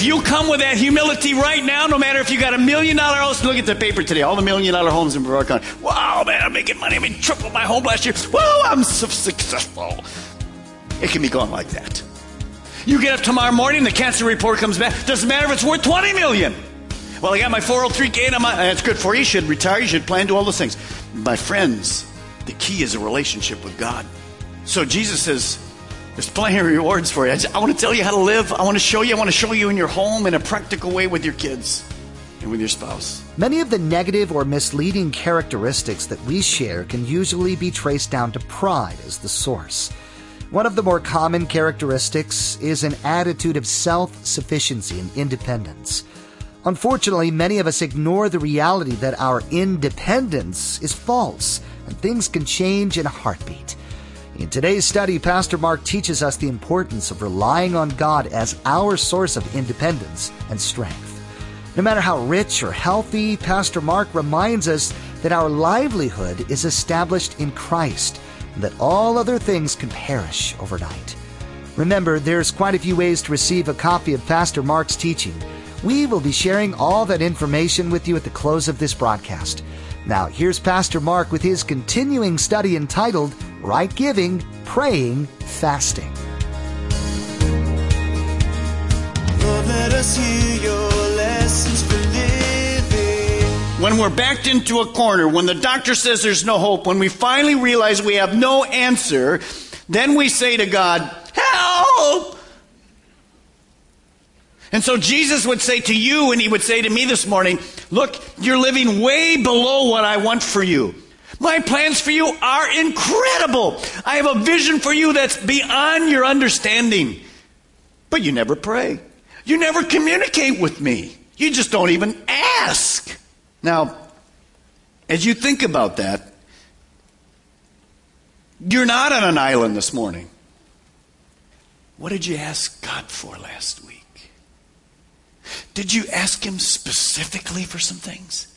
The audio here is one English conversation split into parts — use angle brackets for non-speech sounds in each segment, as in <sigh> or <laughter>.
If you come with that humility right now, no matter if you got a million dollar house, look at the paper today, all the million dollar homes in Brevard County. Wow, man, I'm making money. I made triple my home last year. Whoa, I'm so successful. It can be going like that. You get up tomorrow morning, the cancer report comes back. Doesn't matter if it's worth 20 million. Well, I got my 403k and I'm, uh, that's good for you. You should retire. You should plan, do all those things. My friends, the key is a relationship with God. So Jesus says, there's plenty of rewards for you. I, just- I want to tell you how to live. I want to show you. I want to show you in your home in a practical way with your kids and with your spouse. Many of the negative or misleading characteristics that we share can usually be traced down to pride as the source. One of the more common characteristics is an attitude of self sufficiency and independence. Unfortunately, many of us ignore the reality that our independence is false and things can change in a heartbeat. In today's study, Pastor Mark teaches us the importance of relying on God as our source of independence and strength. No matter how rich or healthy, Pastor Mark reminds us that our livelihood is established in Christ and that all other things can perish overnight. Remember, there's quite a few ways to receive a copy of Pastor Mark's teaching. We will be sharing all that information with you at the close of this broadcast. Now, here's Pastor Mark with his continuing study entitled Right Giving, Praying, Fasting. Lord, let us hear your lessons for living. When we're backed into a corner, when the doctor says there's no hope, when we finally realize we have no answer, then we say to God, Help! And so Jesus would say to you, and he would say to me this morning, Look, you're living way below what I want for you. My plans for you are incredible. I have a vision for you that's beyond your understanding. But you never pray. You never communicate with me. You just don't even ask. Now, as you think about that, you're not on an island this morning. What did you ask God for last week? Did you ask Him specifically for some things?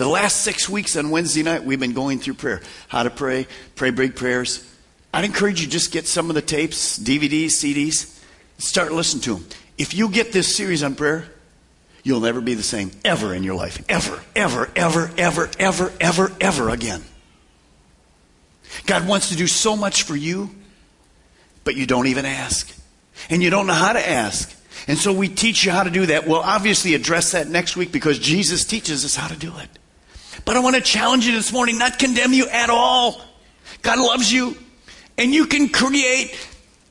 The last six weeks on Wednesday night, we've been going through prayer. How to pray, pray big prayers. I'd encourage you just get some of the tapes, DVDs, CDs, start listening to them. If you get this series on prayer, you'll never be the same ever in your life. Ever, ever, ever, ever, ever, ever, ever again. God wants to do so much for you, but you don't even ask. And you don't know how to ask. And so we teach you how to do that. We'll obviously address that next week because Jesus teaches us how to do it. But I want to challenge you this morning, not condemn you at all. God loves you. And you can create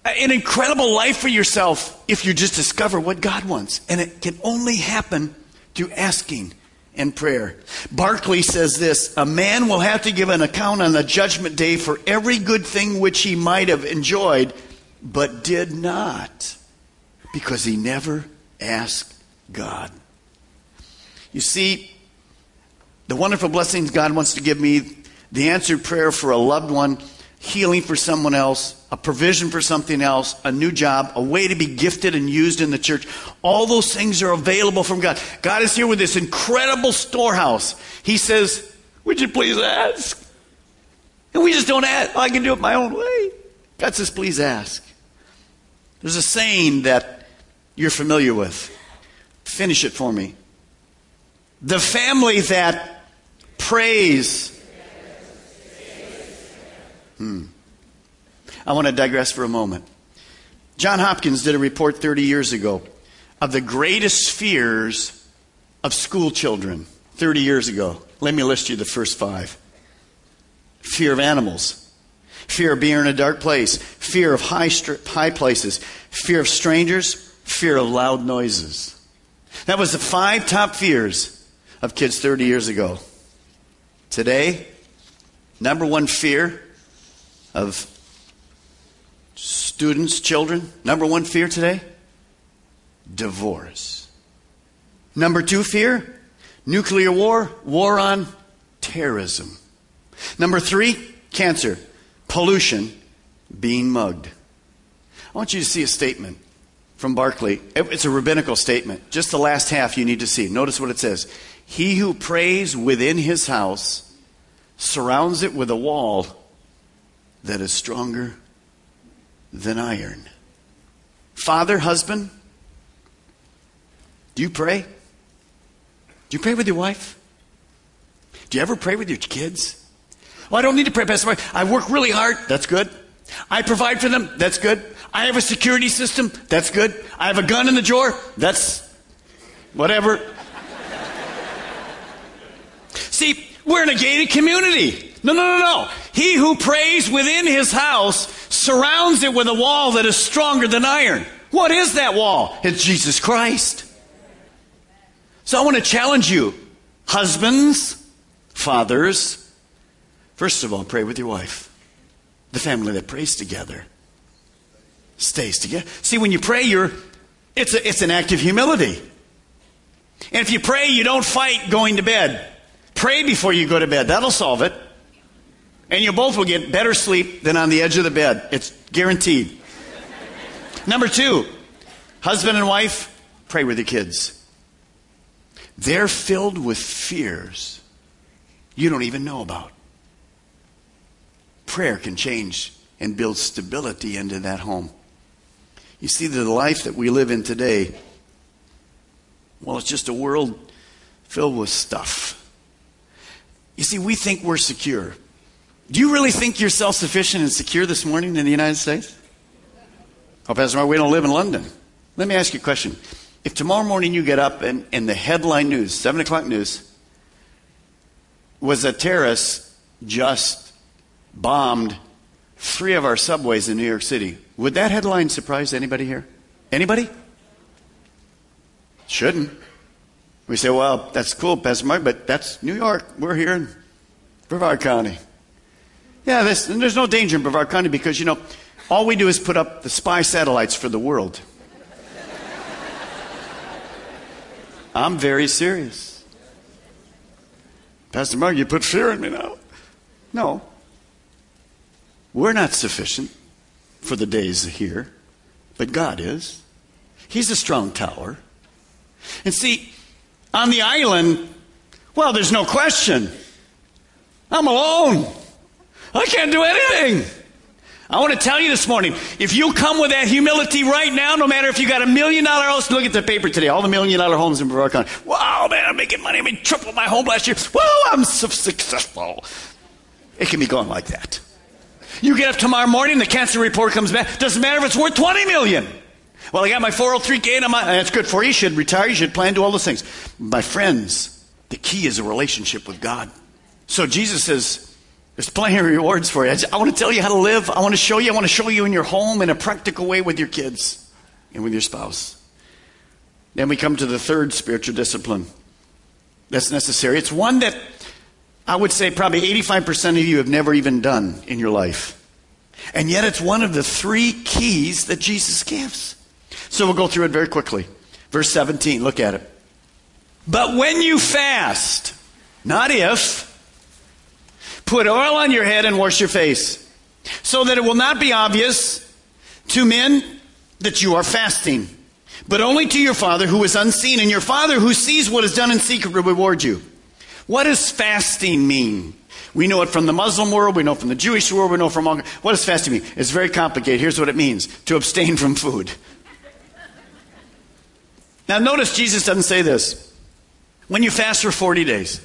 an incredible life for yourself if you just discover what God wants. And it can only happen through asking and prayer. Barclay says this A man will have to give an account on the judgment day for every good thing which he might have enjoyed, but did not, because he never asked God. You see, the wonderful blessings God wants to give me, the answered prayer for a loved one, healing for someone else, a provision for something else, a new job, a way to be gifted and used in the church. All those things are available from God. God is here with this incredible storehouse. He says, Would you please ask? And we just don't ask. I can do it my own way. God says, Please ask. There's a saying that you're familiar with. Finish it for me. The family that prays. Hmm. I want to digress for a moment. John Hopkins did a report 30 years ago of the greatest fears of school children 30 years ago. Let me list you the first five fear of animals, fear of being in a dark place, fear of high, high places, fear of strangers, fear of loud noises. That was the five top fears of kids 30 years ago. Today, number one fear of students, children, number one fear today? Divorce. Number two fear? Nuclear war, war on terrorism. Number three, cancer, pollution, being mugged. I want you to see a statement from Barclay. It's a rabbinical statement. Just the last half you need to see. Notice what it says. He who prays within his house surrounds it with a wall that is stronger than iron. Father, husband, do you pray? Do you pray with your wife? Do you ever pray with your kids? Well, I don't need to pray, Pastor I work really hard. That's good. I provide for them. That's good. I have a security system. That's good. I have a gun in the drawer. That's whatever. See, we're in a gated community. No, no, no, no. He who prays within his house surrounds it with a wall that is stronger than iron. What is that wall? It's Jesus Christ. So I want to challenge you, husbands, fathers. First of all, pray with your wife. The family that prays together stays together. See, when you pray, you're, it's, a, it's an act of humility. And if you pray, you don't fight going to bed. Pray before you go to bed. That'll solve it. And you both will get better sleep than on the edge of the bed. It's guaranteed. Number two, husband and wife, pray with your kids. They're filled with fears you don't even know about. Prayer can change and build stability into that home. You see, the life that we live in today, well, it's just a world filled with stuff. You see, we think we're secure. Do you really think you're self sufficient and secure this morning in the United States? Oh, Pastor Mark, we don't live in London. Let me ask you a question. If tomorrow morning you get up and, and the headline news, 7 o'clock news, was that terrorists just bombed three of our subways in New York City, would that headline surprise anybody here? Anybody? Shouldn't. We say, well, that's cool, Pastor Mark, but that's New York. We're here in Brevard County. Yeah, there's, there's no danger in Brevard County because, you know, all we do is put up the spy satellites for the world. <laughs> I'm very serious. Pastor Mark, you put fear in me now. No. We're not sufficient for the days here, but God is. He's a strong tower. And see, on the island, well, there's no question. I'm alone. I can't do anything. I want to tell you this morning if you come with that humility right now, no matter if you got a million dollar house, look at the paper today, all the million dollar homes in Brevard County. Wow, man, I'm making money. I made triple my home last year. Wow, I'm so successful. It can be going like that. You get up tomorrow morning, the cancer report comes back. Doesn't matter if it's worth 20 million. Well, I got my 403k and I'm, that's good for you. You should retire. You should plan, to do all those things. My friends, the key is a relationship with God. So Jesus says, there's plenty of rewards for you. I, just, I want to tell you how to live. I want to show you. I want to show you in your home in a practical way with your kids and with your spouse. Then we come to the third spiritual discipline that's necessary. It's one that I would say probably 85% of you have never even done in your life. And yet it's one of the three keys that Jesus gives. So we'll go through it very quickly. Verse 17, look at it. But when you fast, not if, put oil on your head and wash your face, so that it will not be obvious to men that you are fasting, but only to your Father who is unseen, and your Father who sees what is done in secret will reward you. What does fasting mean? We know it from the Muslim world, we know from the Jewish world, we know from all. What does fasting mean? It's very complicated. Here's what it means to abstain from food. Now, notice Jesus doesn't say this. When you fast for 40 days,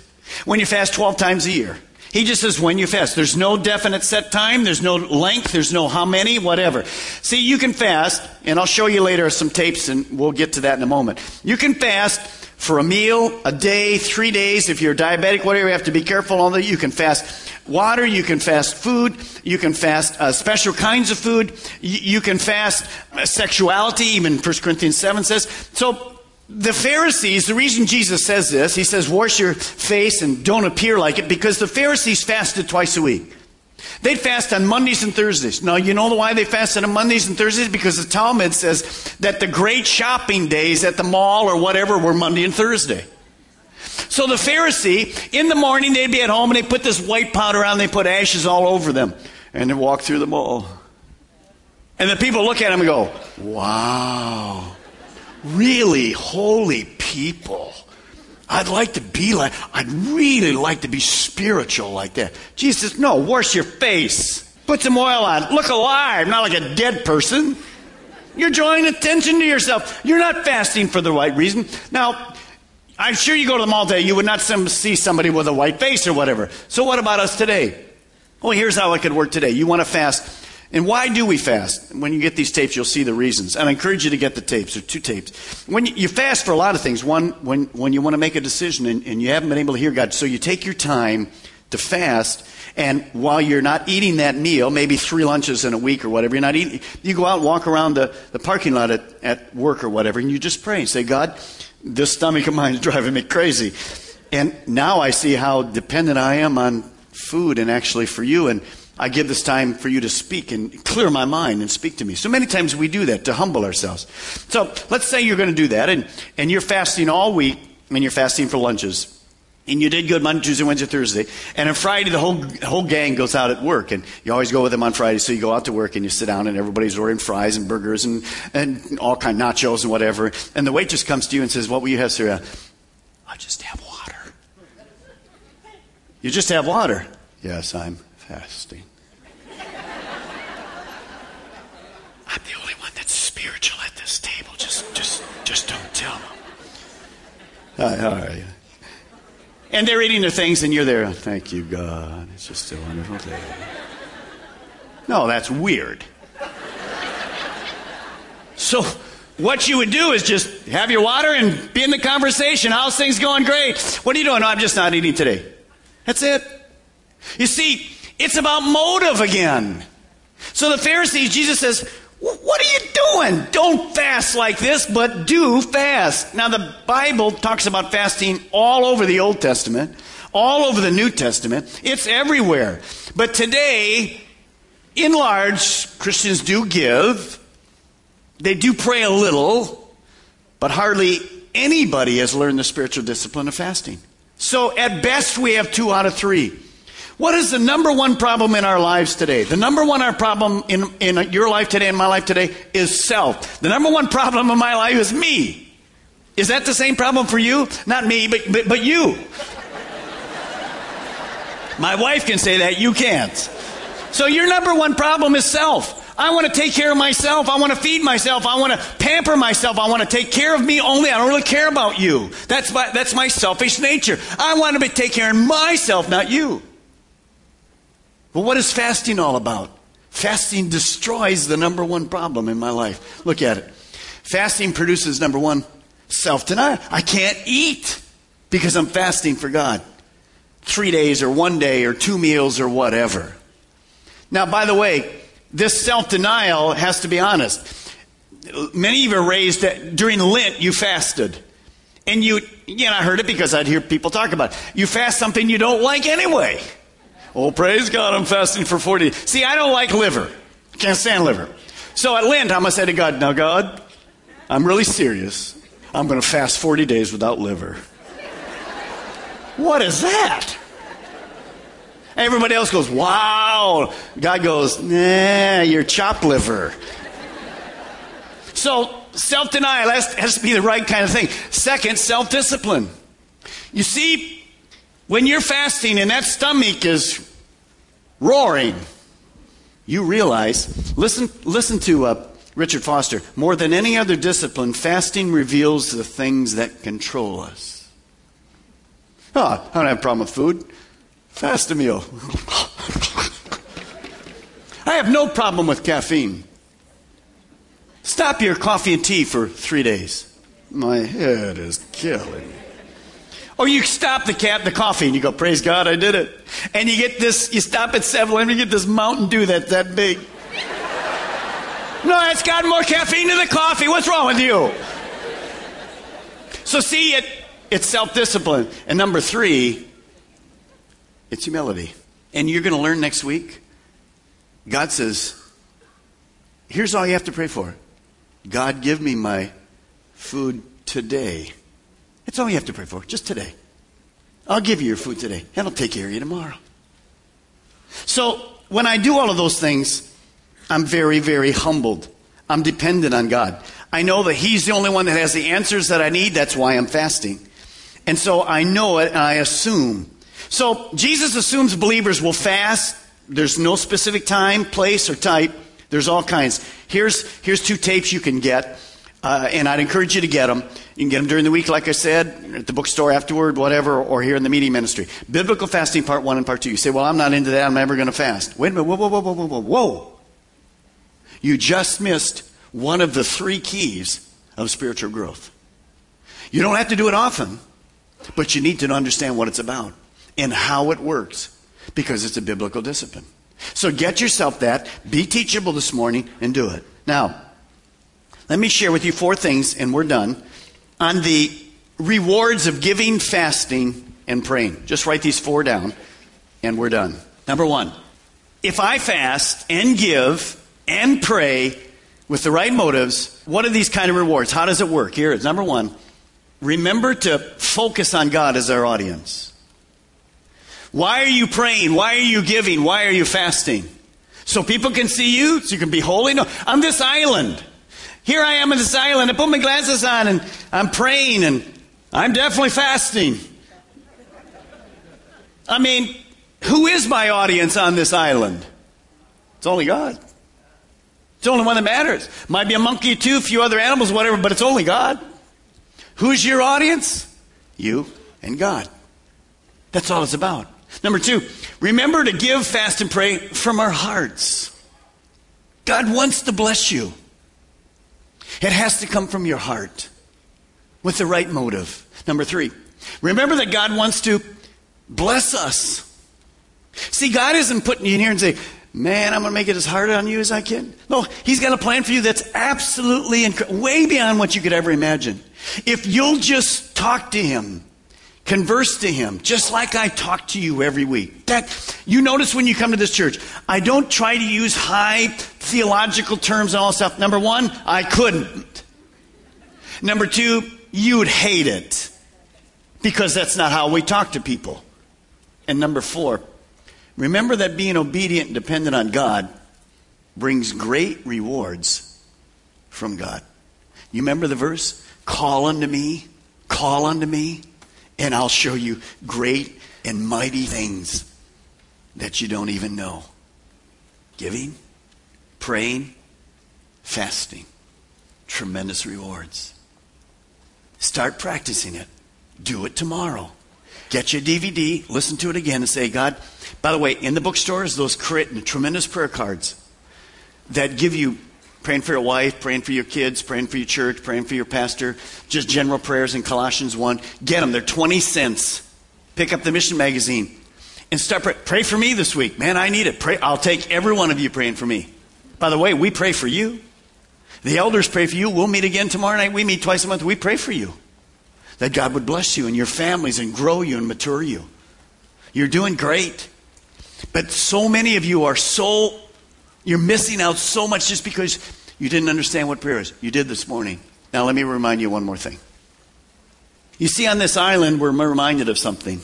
when you fast 12 times a year, he just says when you fast. There's no definite set time, there's no length, there's no how many, whatever. See, you can fast, and I'll show you later some tapes, and we'll get to that in a moment. You can fast for a meal, a day, three days. If you're diabetic, whatever, you have to be careful on that. You can fast water, you can fast food, you can fast uh, special kinds of food, you, you can fast uh, sexuality, even 1 Corinthians 7 says. So the Pharisees, the reason Jesus says this, he says, wash your face and don't appear like it, because the Pharisees fasted twice a week. They'd fast on Mondays and Thursdays. Now, you know why they fasted on Mondays and Thursdays? Because the Talmud says that the great shopping days at the mall or whatever were Monday and Thursday. So the Pharisee, in the morning, they'd be at home and they put this white powder on, they put ashes all over them, and they walk through the mall. And the people look at him and go, wow, really holy people. I'd like to be like, I'd really like to be spiritual like that. Jesus no, wash your face. Put some oil on. Look alive, not like a dead person. You're drawing attention to yourself. You're not fasting for the right reason. Now, I'm sure you go to the mall today, you would not see somebody with a white face or whatever. So what about us today? Well, here's how it could work today. You want to fast. And why do we fast? When you get these tapes, you'll see the reasons. And I encourage you to get the tapes. There are two tapes. When you, you fast for a lot of things. One, when, when you want to make a decision and, and you haven't been able to hear God. So you take your time to fast. And while you're not eating that meal, maybe three lunches in a week or whatever, you're not eating, you go out and walk around the, the parking lot at, at work or whatever, and you just pray and say, God, this stomach of mine is <laughs> driving me crazy. And now I see how dependent I am on food and actually for you. And I give this time for you to speak and clear my mind and speak to me. So many times we do that to humble ourselves. So let's say you're going to do that and, and you're fasting all week and you're fasting for lunches. And you did good Monday, Tuesday, Wednesday, Thursday. And on Friday, the whole, whole gang goes out at work. And you always go with them on Friday. So you go out to work and you sit down and everybody's ordering fries and burgers and, and all kind of nachos and whatever. And the waitress comes to you and says, what will you have, sir? I just have water. You just have water. Yes, I'm fasting. I'm the only one that's spiritual at this table. Just, just, just don't tell them. All right. And they're eating their things, and you're there. Thank you, God. It's just a wonderful day. No, that's weird. So, what you would do is just have your water and be in the conversation. How's things going? Great. What are you doing? No, I'm just not eating today. That's it. You see, it's about motive again. So the Pharisees, Jesus says, what are you doing? Don't fast like this, but do fast. Now, the Bible talks about fasting all over the Old Testament, all over the New Testament. It's everywhere. But today, in large, Christians do give, they do pray a little, but hardly anybody has learned the spiritual discipline of fasting. So, at best, we have two out of three. What is the number one problem in our lives today? The number one our problem in, in your life today and my life today is self. The number one problem in my life is me. Is that the same problem for you? Not me, but, but, but you. My wife can say that, you can't. So your number one problem is self. I want to take care of myself. I want to feed myself. I want to pamper myself. I want to take care of me only. I don't really care about you. That's my, that's my selfish nature. I want to be, take care of myself, not you. But what is fasting all about? Fasting destroys the number one problem in my life. Look at it. Fasting produces number one, self denial. I can't eat because I'm fasting for God. Three days or one day or two meals or whatever. Now, by the way, this self denial has to be honest. Many of you are raised that during Lent you fasted. And you, know, I heard it because I'd hear people talk about it. You fast something you don't like anyway. Oh, praise God, I'm fasting for 40. See, I don't like liver. Can't stand liver. So at Lent, I'm going to say to God, now, God, I'm really serious. I'm going to fast 40 days without liver. What is that? Everybody else goes, wow. God goes, nah, you're chopped liver. So self denial has, has to be the right kind of thing. Second, self discipline. You see, when you're fasting and that stomach is roaring, you realize, listen, listen to uh, Richard Foster, more than any other discipline, fasting reveals the things that control us. Oh, I don't have a problem with food. Fast a meal. <laughs> I have no problem with caffeine. Stop your coffee and tea for three days. My head is killing me. Or you stop the cap, the coffee, and you go, "Praise God, I did it." And you get this. You stop at 7-Eleven, you get this Mountain Dew that's that big. No, it's got more caffeine than the coffee. What's wrong with you? So see it, it's self-discipline. And number three, it's humility. And you're going to learn next week. God says, here's all you have to pray for. God, give me my food today. That's all you have to pray for, just today. I'll give you your food today, and I'll take care of you tomorrow. So, when I do all of those things, I'm very, very humbled. I'm dependent on God. I know that He's the only one that has the answers that I need. That's why I'm fasting. And so I know it and I assume. So Jesus assumes believers will fast. There's no specific time, place, or type. There's all kinds. Here's, here's two tapes you can get. Uh, and I'd encourage you to get them. You can get them during the week, like I said, at the bookstore afterward, whatever, or here in the media ministry. Biblical fasting, part one and part two. You say, well, I'm not into that. I'm never going to fast. Wait a minute. Whoa, whoa, whoa, whoa, whoa, whoa, whoa. You just missed one of the three keys of spiritual growth. You don't have to do it often, but you need to understand what it's about and how it works because it's a biblical discipline. So get yourself that, be teachable this morning, and do it. Now, let me share with you four things, and we're done, on the rewards of giving, fasting, and praying. Just write these four down, and we're done. Number one, if I fast and give and pray with the right motives, what are these kind of rewards? How does it work? Here is number one remember to focus on God as our audience. Why are you praying? Why are you giving? Why are you fasting? So people can see you, so you can be holy? No, on this island. Here I am on this island. I put my glasses on and I'm praying and I'm definitely fasting. I mean, who is my audience on this island? It's only God. It's the only one that matters. Might be a monkey too, a few other animals, whatever, but it's only God. Who's your audience? You and God. That's all it's about. Number two, remember to give, fast, and pray from our hearts. God wants to bless you. It has to come from your heart with the right motive. Number three, remember that God wants to bless us. See, God isn't putting you in here and say, man, I'm going to make it as hard on you as I can. No, He's got a plan for you that's absolutely inc- way beyond what you could ever imagine. If you'll just talk to Him, converse to Him, just like I talk to you every week. That you notice when you come to this church, I don't try to use high theological terms and all stuff. Number one, I couldn't. Number two, you'd hate it because that's not how we talk to people. And number four, remember that being obedient and dependent on God brings great rewards from God. You remember the verse? Call unto me, call unto me, and I'll show you great and mighty things that you don't even know. Giving, praying, fasting. Tremendous rewards. Start practicing it. Do it tomorrow. Get your DVD, listen to it again, and say, God, by the way, in the bookstores, those tremendous prayer cards that give you praying for your wife, praying for your kids, praying for your church, praying for your pastor, just general prayers in Colossians 1. Get them. They're 20 cents. Pick up the mission magazine and start pray. Pray for me this week. Man, I need it. Pray. I'll take every one of you praying for me. By the way, we pray for you. The elders pray for you. We'll meet again tomorrow night. We meet twice a month. We pray for you. That God would bless you and your families and grow you and mature you. You're doing great. But so many of you are so, you're missing out so much just because you didn't understand what prayer is. You did this morning. Now, let me remind you one more thing. You see, on this island, we're reminded of something.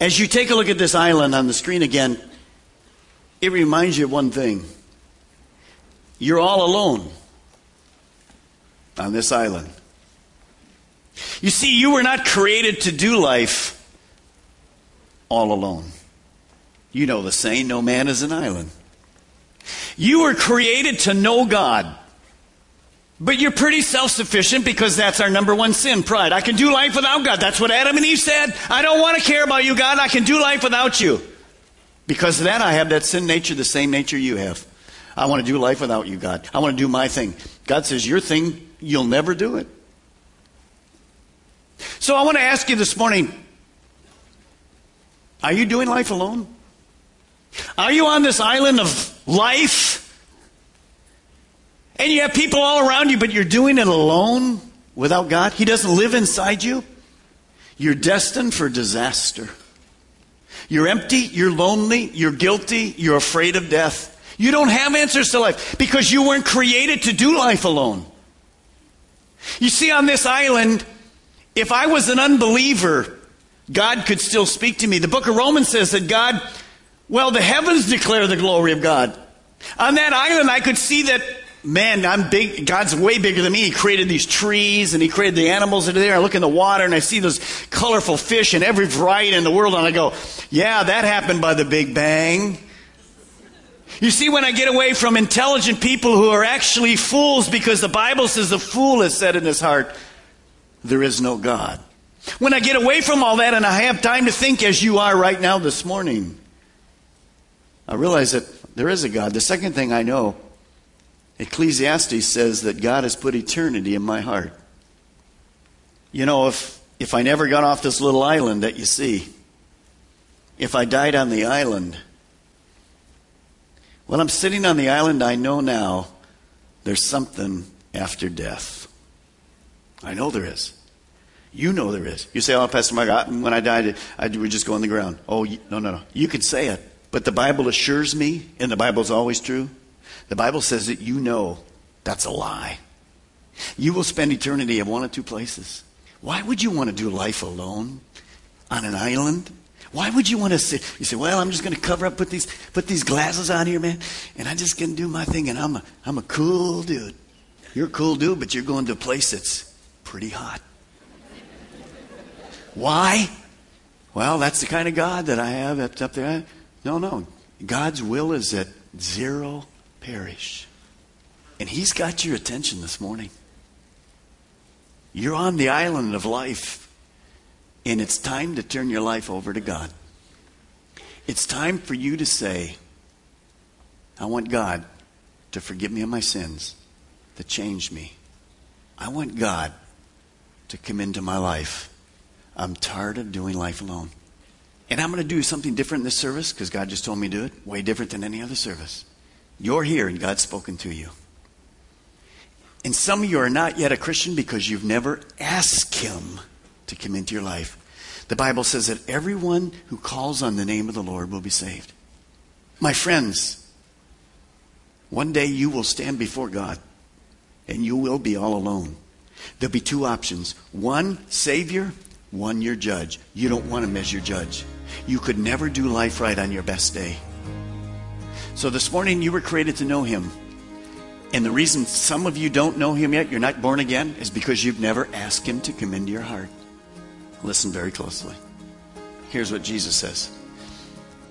As you take a look at this island on the screen again, it reminds you of one thing. You're all alone on this island. You see, you were not created to do life all alone. You know the saying, no man is an island. You were created to know God. But you're pretty self sufficient because that's our number one sin pride. I can do life without God. That's what Adam and Eve said. I don't want to care about you, God. I can do life without you. Because of that, I have that sin nature, the same nature you have. I want to do life without you, God. I want to do my thing. God says, Your thing, you'll never do it. So I want to ask you this morning are you doing life alone? Are you on this island of life? And you have people all around you, but you're doing it alone? without God, He doesn't live inside you, you're destined for disaster. You're empty, you're lonely, you're guilty, you're afraid of death. You don't have answers to life because you weren't created to do life alone. You see, on this island, if I was an unbeliever, God could still speak to me. The book of Romans says that God, well, the heavens declare the glory of God. On that island, I could see that, man, I'm big. God's way bigger than me. He created these trees and He created the animals that are there. I look in the water and I see those colorful fish and every variety in the world, and I go, yeah, that happened by the Big Bang. You see, when I get away from intelligent people who are actually fools, because the Bible says the fool has said in his heart, there is no God. When I get away from all that and I have time to think as you are right now this morning, I realize that there is a God. The second thing I know, Ecclesiastes says that God has put eternity in my heart. You know, if, if I never got off this little island that you see, if I died on the island, when I'm sitting on the island, I know now there's something after death. I know there is. You know there is. You say, oh, Pastor Mike, when I died, I would just go on the ground. Oh, no, no, no. You could say it. But the Bible assures me, and the Bible is always true, the Bible says that you know that's a lie. You will spend eternity in one of two places. Why would you want to do life alone on an island? Why would you want to sit? You say, well, I'm just going to cover up, put these, put these glasses on here, man, and I'm just going to do my thing, and I'm a, I'm a cool dude. You're a cool dude, but you're going to a place that's pretty hot. Why? Well, that's the kind of God that I have up there. No, no. God's will is that zero perish. And He's got your attention this morning. You're on the island of life, and it's time to turn your life over to God. It's time for you to say, I want God to forgive me of my sins, to change me. I want God to come into my life. I'm tired of doing life alone. And I'm going to do something different in this service because God just told me to do it. Way different than any other service. You're here and God's spoken to you. And some of you are not yet a Christian because you've never asked Him to come into your life. The Bible says that everyone who calls on the name of the Lord will be saved. My friends, one day you will stand before God and you will be all alone. There'll be two options one, Savior, one, your judge. You don't want to miss your judge. You could never do life right on your best day. So this morning you were created to know Him. And the reason some of you don't know Him yet, you're not born again, is because you've never asked Him to come into your heart. Listen very closely. Here's what Jesus says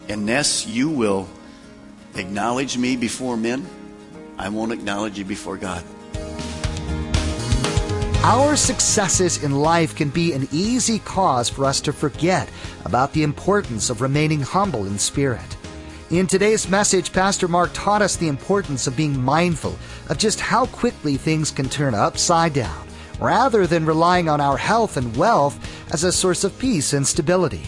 Unless you will acknowledge me before men, I won't acknowledge you before God. Our successes in life can be an easy cause for us to forget about the importance of remaining humble in spirit. In today's message, Pastor Mark taught us the importance of being mindful of just how quickly things can turn upside down, rather than relying on our health and wealth as a source of peace and stability.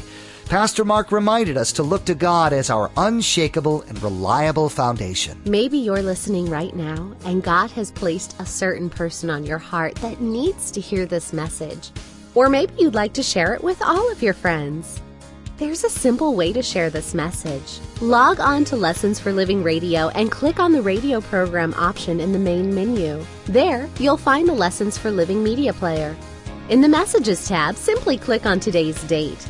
Pastor Mark reminded us to look to God as our unshakable and reliable foundation. Maybe you're listening right now and God has placed a certain person on your heart that needs to hear this message. Or maybe you'd like to share it with all of your friends. There's a simple way to share this message. Log on to Lessons for Living Radio and click on the radio program option in the main menu. There, you'll find the Lessons for Living media player. In the Messages tab, simply click on today's date.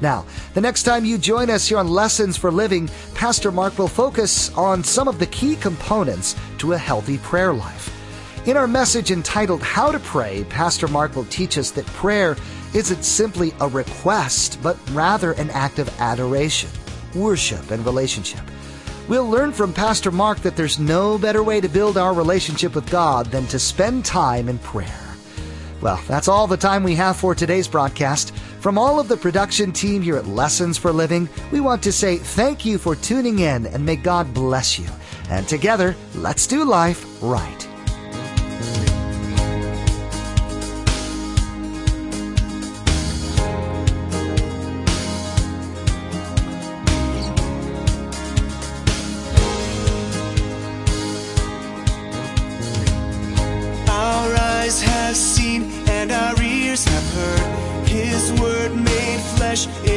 Now, the next time you join us here on Lessons for Living, Pastor Mark will focus on some of the key components to a healthy prayer life. In our message entitled How to Pray, Pastor Mark will teach us that prayer isn't simply a request, but rather an act of adoration, worship, and relationship. We'll learn from Pastor Mark that there's no better way to build our relationship with God than to spend time in prayer. Well, that's all the time we have for today's broadcast. From all of the production team here at Lessons for Living, we want to say thank you for tuning in and may God bless you. And together, let's do life right. wish it